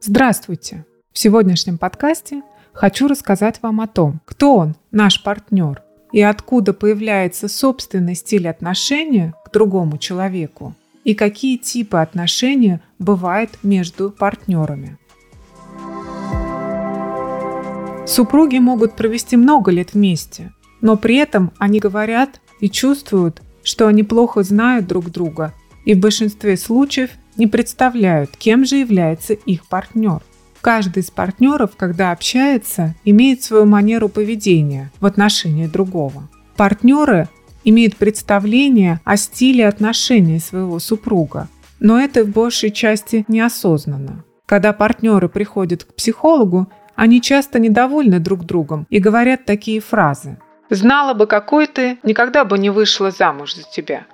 Здравствуйте! В сегодняшнем подкасте хочу рассказать вам о том, кто он, наш партнер, и откуда появляется собственный стиль отношения к другому человеку, и какие типы отношений бывают между партнерами. Супруги могут провести много лет вместе, но при этом они говорят и чувствуют, что они плохо знают друг друга и в большинстве случаев не представляют, кем же является их партнер. Каждый из партнеров, когда общается, имеет свою манеру поведения в отношении другого. Партнеры имеют представление о стиле отношений своего супруга, но это в большей части неосознанно. Когда партнеры приходят к психологу, они часто недовольны друг другом и говорят такие фразы. «Знала бы, какой ты, никогда бы не вышла замуж за тебя».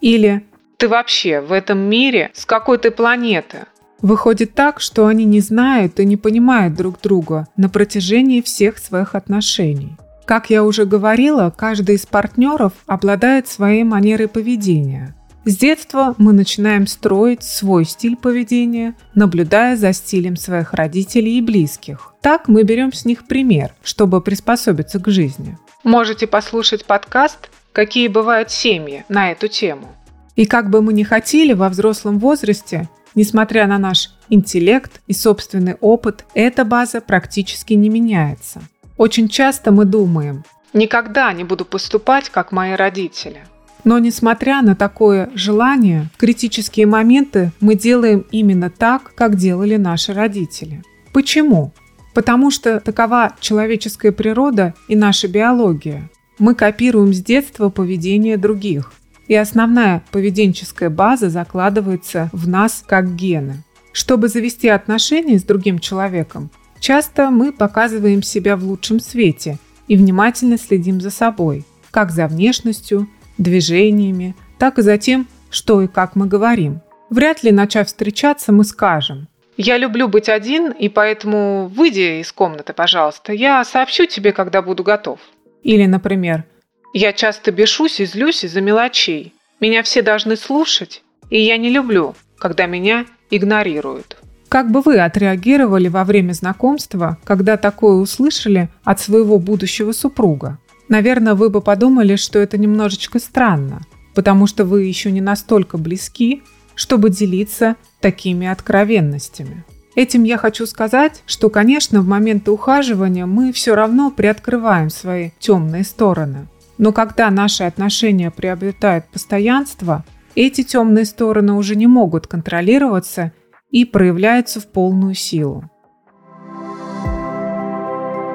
Или «Ты вообще в этом мире с какой ты планеты?» Выходит так, что они не знают и не понимают друг друга на протяжении всех своих отношений. Как я уже говорила, каждый из партнеров обладает своей манерой поведения – с детства мы начинаем строить свой стиль поведения, наблюдая за стилем своих родителей и близких. Так мы берем с них пример, чтобы приспособиться к жизни. Можете послушать подкаст «Какие бывают семьи» на эту тему. И как бы мы ни хотели во взрослом возрасте, несмотря на наш интеллект и собственный опыт, эта база практически не меняется. Очень часто мы думаем, никогда не буду поступать, как мои родители. Но несмотря на такое желание, в критические моменты мы делаем именно так, как делали наши родители. Почему? Потому что такова человеческая природа и наша биология. Мы копируем с детства поведение других. И основная поведенческая база закладывается в нас как гены. Чтобы завести отношения с другим человеком, часто мы показываем себя в лучшем свете и внимательно следим за собой, как за внешностью, движениями, так и за тем, что и как мы говорим. Вряд ли, начав встречаться, мы скажем «Я люблю быть один, и поэтому выйди из комнаты, пожалуйста, я сообщу тебе, когда буду готов». Или, например, «Я часто бешусь и злюсь из-за мелочей. Меня все должны слушать, и я не люблю, когда меня игнорируют». Как бы вы отреагировали во время знакомства, когда такое услышали от своего будущего супруга? Наверное, вы бы подумали, что это немножечко странно, потому что вы еще не настолько близки, чтобы делиться такими откровенностями. Этим я хочу сказать, что, конечно, в моменты ухаживания мы все равно приоткрываем свои темные стороны. Но когда наши отношения приобретают постоянство, эти темные стороны уже не могут контролироваться и проявляются в полную силу.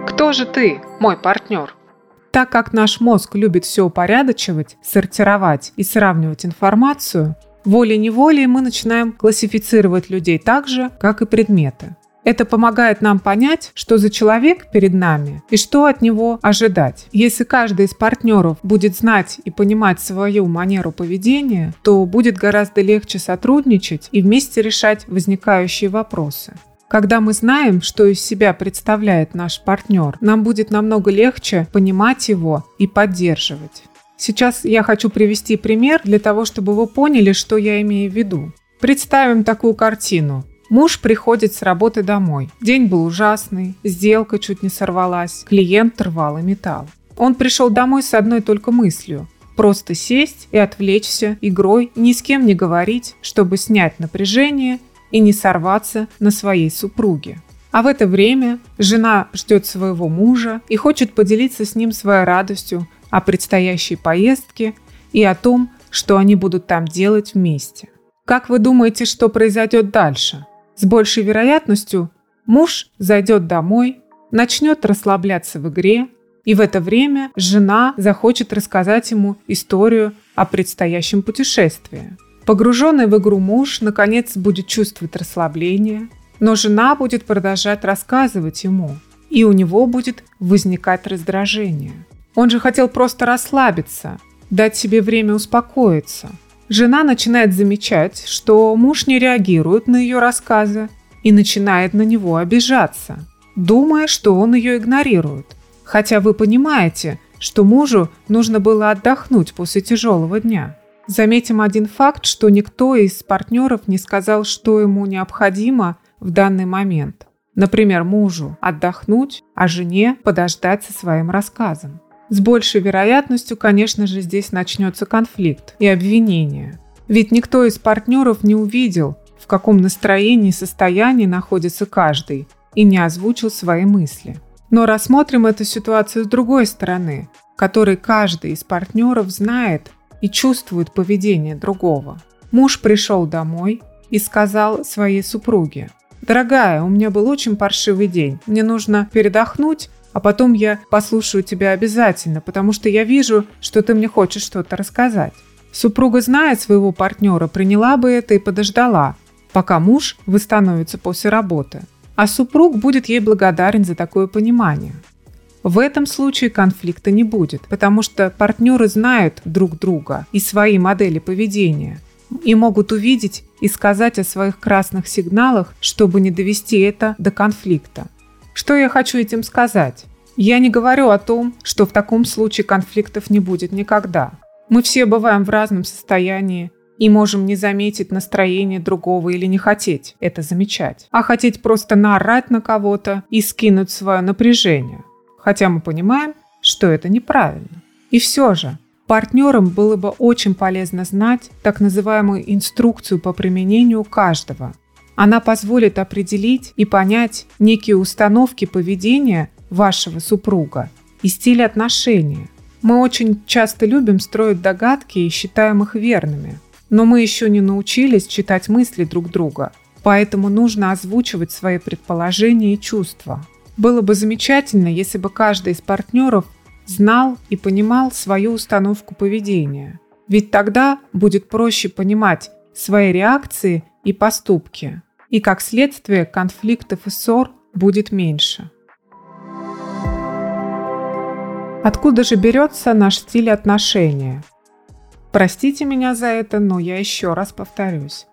Кто же ты, мой партнер? Так как наш мозг любит все упорядочивать, сортировать и сравнивать информацию, волей-неволей мы начинаем классифицировать людей так же, как и предметы. Это помогает нам понять, что за человек перед нами и что от него ожидать. Если каждый из партнеров будет знать и понимать свою манеру поведения, то будет гораздо легче сотрудничать и вместе решать возникающие вопросы. Когда мы знаем, что из себя представляет наш партнер, нам будет намного легче понимать его и поддерживать. Сейчас я хочу привести пример для того, чтобы вы поняли, что я имею в виду. Представим такую картину. Муж приходит с работы домой. День был ужасный, сделка чуть не сорвалась, клиент рвал и металл. Он пришел домой с одной только мыслью – просто сесть и отвлечься игрой, ни с кем не говорить, чтобы снять напряжение и не сорваться на своей супруге. А в это время жена ждет своего мужа и хочет поделиться с ним своей радостью о предстоящей поездке и о том, что они будут там делать вместе. Как вы думаете, что произойдет дальше? С большей вероятностью муж зайдет домой, начнет расслабляться в игре, и в это время жена захочет рассказать ему историю о предстоящем путешествии. Погруженный в игру муж, наконец, будет чувствовать расслабление, но жена будет продолжать рассказывать ему, и у него будет возникать раздражение. Он же хотел просто расслабиться, дать себе время успокоиться. Жена начинает замечать, что муж не реагирует на ее рассказы и начинает на него обижаться, думая, что он ее игнорирует. Хотя вы понимаете, что мужу нужно было отдохнуть после тяжелого дня. Заметим один факт, что никто из партнеров не сказал, что ему необходимо в данный момент. Например, мужу отдохнуть, а жене подождать со своим рассказом. С большей вероятностью, конечно же, здесь начнется конфликт и обвинение. Ведь никто из партнеров не увидел, в каком настроении и состоянии находится каждый, и не озвучил свои мысли. Но рассмотрим эту ситуацию с другой стороны, которой каждый из партнеров знает и чувствует поведение другого. Муж пришел домой и сказал своей супруге, «Дорогая, у меня был очень паршивый день, мне нужно передохнуть, а потом я послушаю тебя обязательно, потому что я вижу, что ты мне хочешь что-то рассказать». Супруга, зная своего партнера, приняла бы это и подождала, пока муж восстановится после работы. А супруг будет ей благодарен за такое понимание. В этом случае конфликта не будет, потому что партнеры знают друг друга и свои модели поведения и могут увидеть и сказать о своих красных сигналах, чтобы не довести это до конфликта. Что я хочу этим сказать? Я не говорю о том, что в таком случае конфликтов не будет никогда. Мы все бываем в разном состоянии и можем не заметить настроение другого или не хотеть это замечать, а хотеть просто наорать на кого-то и скинуть свое напряжение. Хотя мы понимаем, что это неправильно. И все же, партнерам было бы очень полезно знать так называемую инструкцию по применению каждого. Она позволит определить и понять некие установки поведения вашего супруга и стиль отношения – мы очень часто любим строить догадки и считаем их верными. Но мы еще не научились читать мысли друг друга, поэтому нужно озвучивать свои предположения и чувства. Было бы замечательно, если бы каждый из партнеров знал и понимал свою установку поведения. Ведь тогда будет проще понимать свои реакции и поступки. И как следствие конфликтов и ссор будет меньше. Откуда же берется наш стиль отношения? Простите меня за это, но я еще раз повторюсь.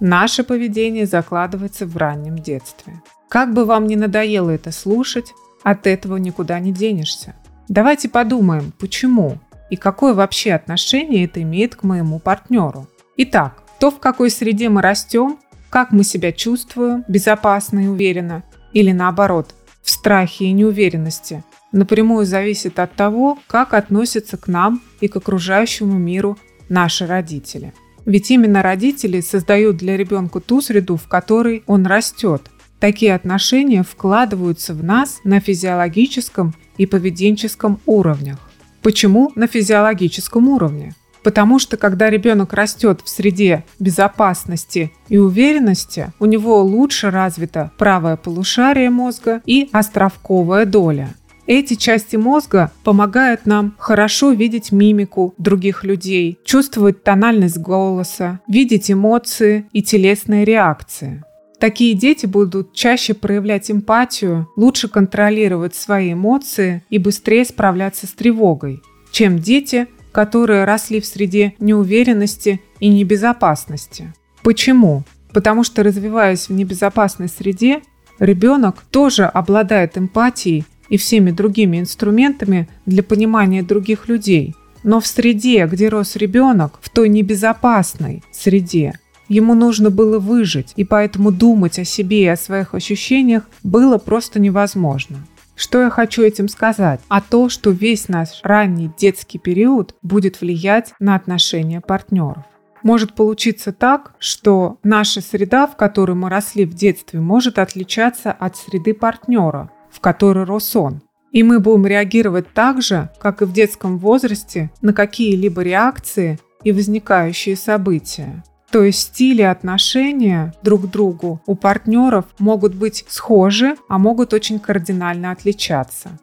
Наше поведение закладывается в раннем детстве. Как бы вам ни надоело это слушать, от этого никуда не денешься. Давайте подумаем, почему и какое вообще отношение это имеет к моему партнеру. Итак, то, в какой среде мы растем, как мы себя чувствуем, безопасно и уверенно, или наоборот, в страхе и неуверенности – напрямую зависит от того, как относятся к нам и к окружающему миру наши родители. Ведь именно родители создают для ребенка ту среду, в которой он растет. Такие отношения вкладываются в нас на физиологическом и поведенческом уровнях. Почему на физиологическом уровне? Потому что когда ребенок растет в среде безопасности и уверенности, у него лучше развито правое полушарие мозга и островковая доля – эти части мозга помогают нам хорошо видеть мимику других людей, чувствовать тональность голоса, видеть эмоции и телесные реакции. Такие дети будут чаще проявлять эмпатию, лучше контролировать свои эмоции и быстрее справляться с тревогой, чем дети, которые росли в среде неуверенности и небезопасности. Почему? Потому что развиваясь в небезопасной среде, ребенок тоже обладает эмпатией и всеми другими инструментами для понимания других людей. Но в среде, где рос ребенок, в той небезопасной среде, ему нужно было выжить, и поэтому думать о себе и о своих ощущениях было просто невозможно. Что я хочу этим сказать? А то, что весь наш ранний детский период будет влиять на отношения партнеров. Может получиться так, что наша среда, в которой мы росли в детстве, может отличаться от среды партнера, в которой рос он. И мы будем реагировать так же, как и в детском возрасте, на какие-либо реакции и возникающие события. То есть стили отношения друг к другу у партнеров могут быть схожи, а могут очень кардинально отличаться.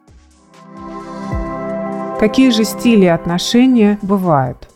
Какие же стили отношения бывают?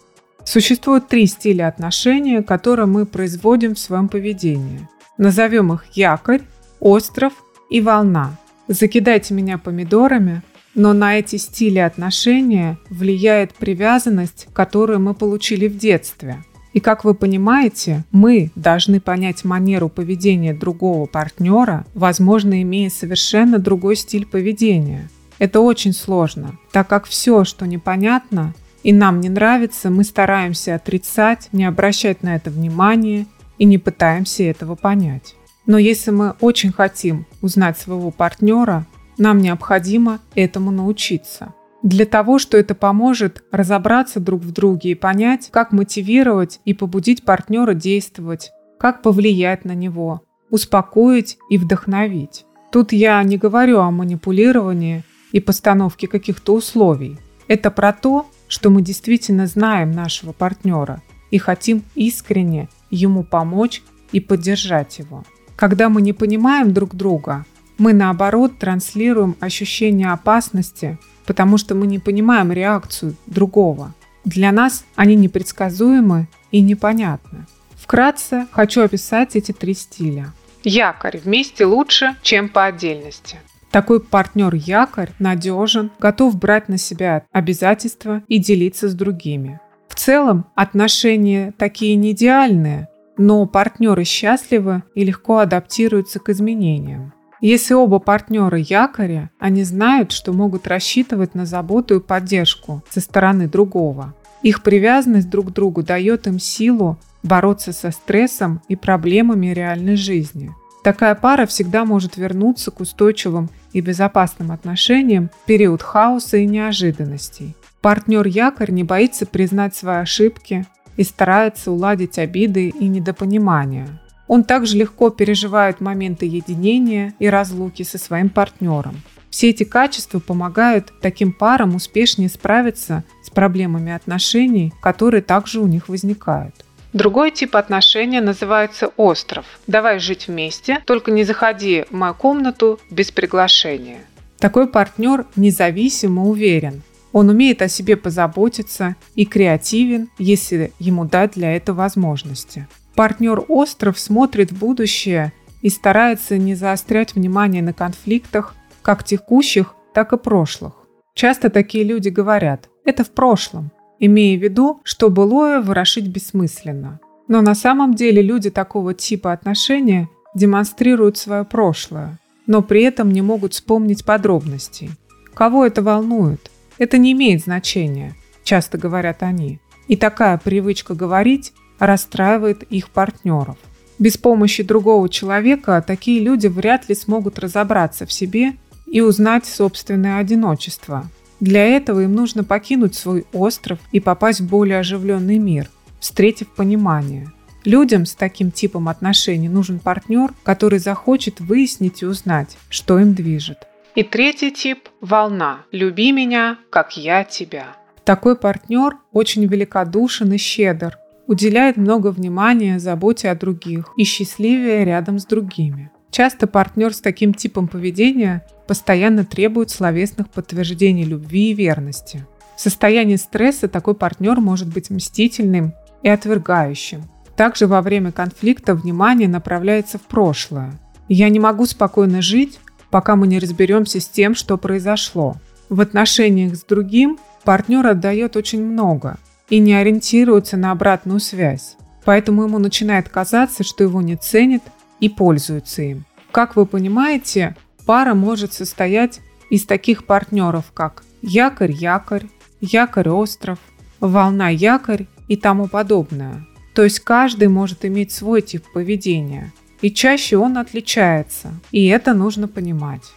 Существует три стиля отношения, которые мы производим в своем поведении. Назовем их якорь, остров и волна. Закидайте меня помидорами, но на эти стили отношения влияет привязанность, которую мы получили в детстве. И как вы понимаете, мы должны понять манеру поведения другого партнера, возможно, имея совершенно другой стиль поведения. Это очень сложно, так как все, что непонятно и нам не нравится, мы стараемся отрицать, не обращать на это внимания и не пытаемся этого понять. Но если мы очень хотим узнать своего партнера, нам необходимо этому научиться. Для того, что это поможет разобраться друг в друге и понять, как мотивировать и побудить партнера действовать, как повлиять на него, успокоить и вдохновить. Тут я не говорю о манипулировании и постановке каких-то условий. Это про то, что мы действительно знаем нашего партнера и хотим искренне ему помочь и поддержать его. Когда мы не понимаем друг друга, мы наоборот транслируем ощущение опасности, потому что мы не понимаем реакцию другого. Для нас они непредсказуемы и непонятны. Вкратце хочу описать эти три стиля. Якорь вместе лучше, чем по отдельности. Такой партнер-якорь надежен, готов брать на себя обязательства и делиться с другими. В целом отношения такие не идеальные, но партнеры счастливы и легко адаптируются к изменениям. Если оба партнера якоря, они знают, что могут рассчитывать на заботу и поддержку со стороны другого. Их привязанность друг к другу дает им силу бороться со стрессом и проблемами реальной жизни. Такая пара всегда может вернуться к устойчивым и безопасным отношениям в период хаоса и неожиданностей. Партнер-якорь не боится признать свои ошибки, и старается уладить обиды и недопонимания. Он также легко переживает моменты единения и разлуки со своим партнером. Все эти качества помогают таким парам успешнее справиться с проблемами отношений, которые также у них возникают. Другой тип отношения называется остров. Давай жить вместе, только не заходи в мою комнату без приглашения. Такой партнер независим и уверен. Он умеет о себе позаботиться и креативен, если ему дать для этого возможности. Партнер остров смотрит в будущее и старается не заострять внимание на конфликтах, как текущих, так и прошлых. Часто такие люди говорят «это в прошлом», имея в виду, что былое ворошить бессмысленно. Но на самом деле люди такого типа отношения демонстрируют свое прошлое, но при этом не могут вспомнить подробностей. Кого это волнует? Это не имеет значения, часто говорят они. И такая привычка говорить расстраивает их партнеров. Без помощи другого человека такие люди вряд ли смогут разобраться в себе и узнать собственное одиночество. Для этого им нужно покинуть свой остров и попасть в более оживленный мир, встретив понимание. Людям с таким типом отношений нужен партнер, который захочет выяснить и узнать, что им движет. И третий тип – волна. Люби меня, как я тебя. Такой партнер очень великодушен и щедр, уделяет много внимания заботе о других и счастливее рядом с другими. Часто партнер с таким типом поведения постоянно требует словесных подтверждений любви и верности. В состоянии стресса такой партнер может быть мстительным и отвергающим. Также во время конфликта внимание направляется в прошлое. Я не могу спокойно жить, пока мы не разберемся с тем, что произошло. В отношениях с другим партнер отдает очень много и не ориентируется на обратную связь. Поэтому ему начинает казаться, что его не ценят и пользуются им. Как вы понимаете, пара может состоять из таких партнеров, как якорь-якорь, якорь-остров, волна-якорь и тому подобное. То есть каждый может иметь свой тип поведения – и чаще он отличается, и это нужно понимать.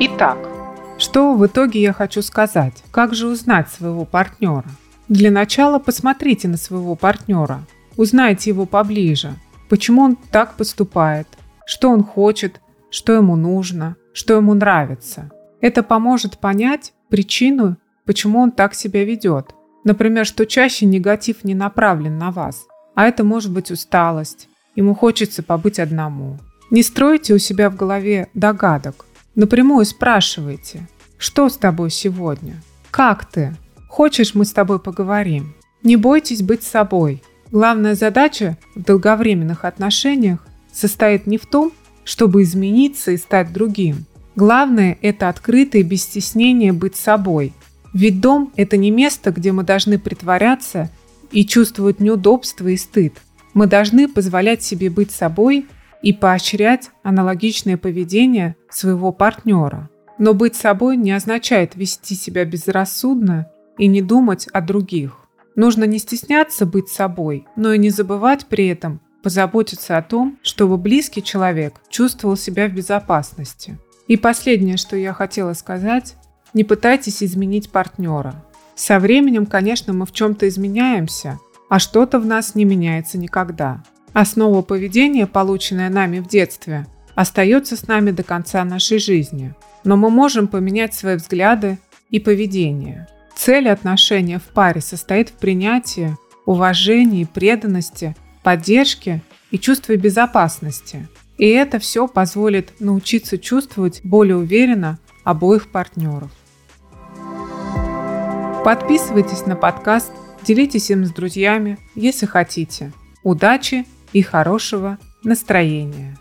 Итак, что в итоге я хочу сказать? Как же узнать своего партнера? Для начала посмотрите на своего партнера, узнайте его поближе, почему он так поступает, что он хочет, что ему нужно, что ему нравится. Это поможет понять причину, почему он так себя ведет. Например, что чаще негатив не направлен на вас, а это может быть усталость. Ему хочется побыть одному. Не стройте у себя в голове догадок. Напрямую спрашивайте, что с тобой сегодня? Как ты? Хочешь, мы с тобой поговорим? Не бойтесь быть собой. Главная задача в долговременных отношениях состоит не в том, чтобы измениться и стать другим. Главное – это открыто без стеснения быть собой. Ведь дом – это не место, где мы должны притворяться – и чувствуют неудобство и стыд. Мы должны позволять себе быть собой и поощрять аналогичное поведение своего партнера. Но быть собой не означает вести себя безрассудно и не думать о других. Нужно не стесняться быть собой, но и не забывать при этом позаботиться о том, чтобы близкий человек чувствовал себя в безопасности. И последнее, что я хотела сказать, не пытайтесь изменить партнера. Со временем, конечно, мы в чем-то изменяемся, а что-то в нас не меняется никогда. Основа поведения, полученная нами в детстве, остается с нами до конца нашей жизни. Но мы можем поменять свои взгляды и поведение. Цель отношения в паре состоит в принятии, уважении, преданности, поддержке и чувстве безопасности. И это все позволит научиться чувствовать более уверенно обоих партнеров. Подписывайтесь на подкаст, делитесь им с друзьями, если хотите. Удачи и хорошего настроения.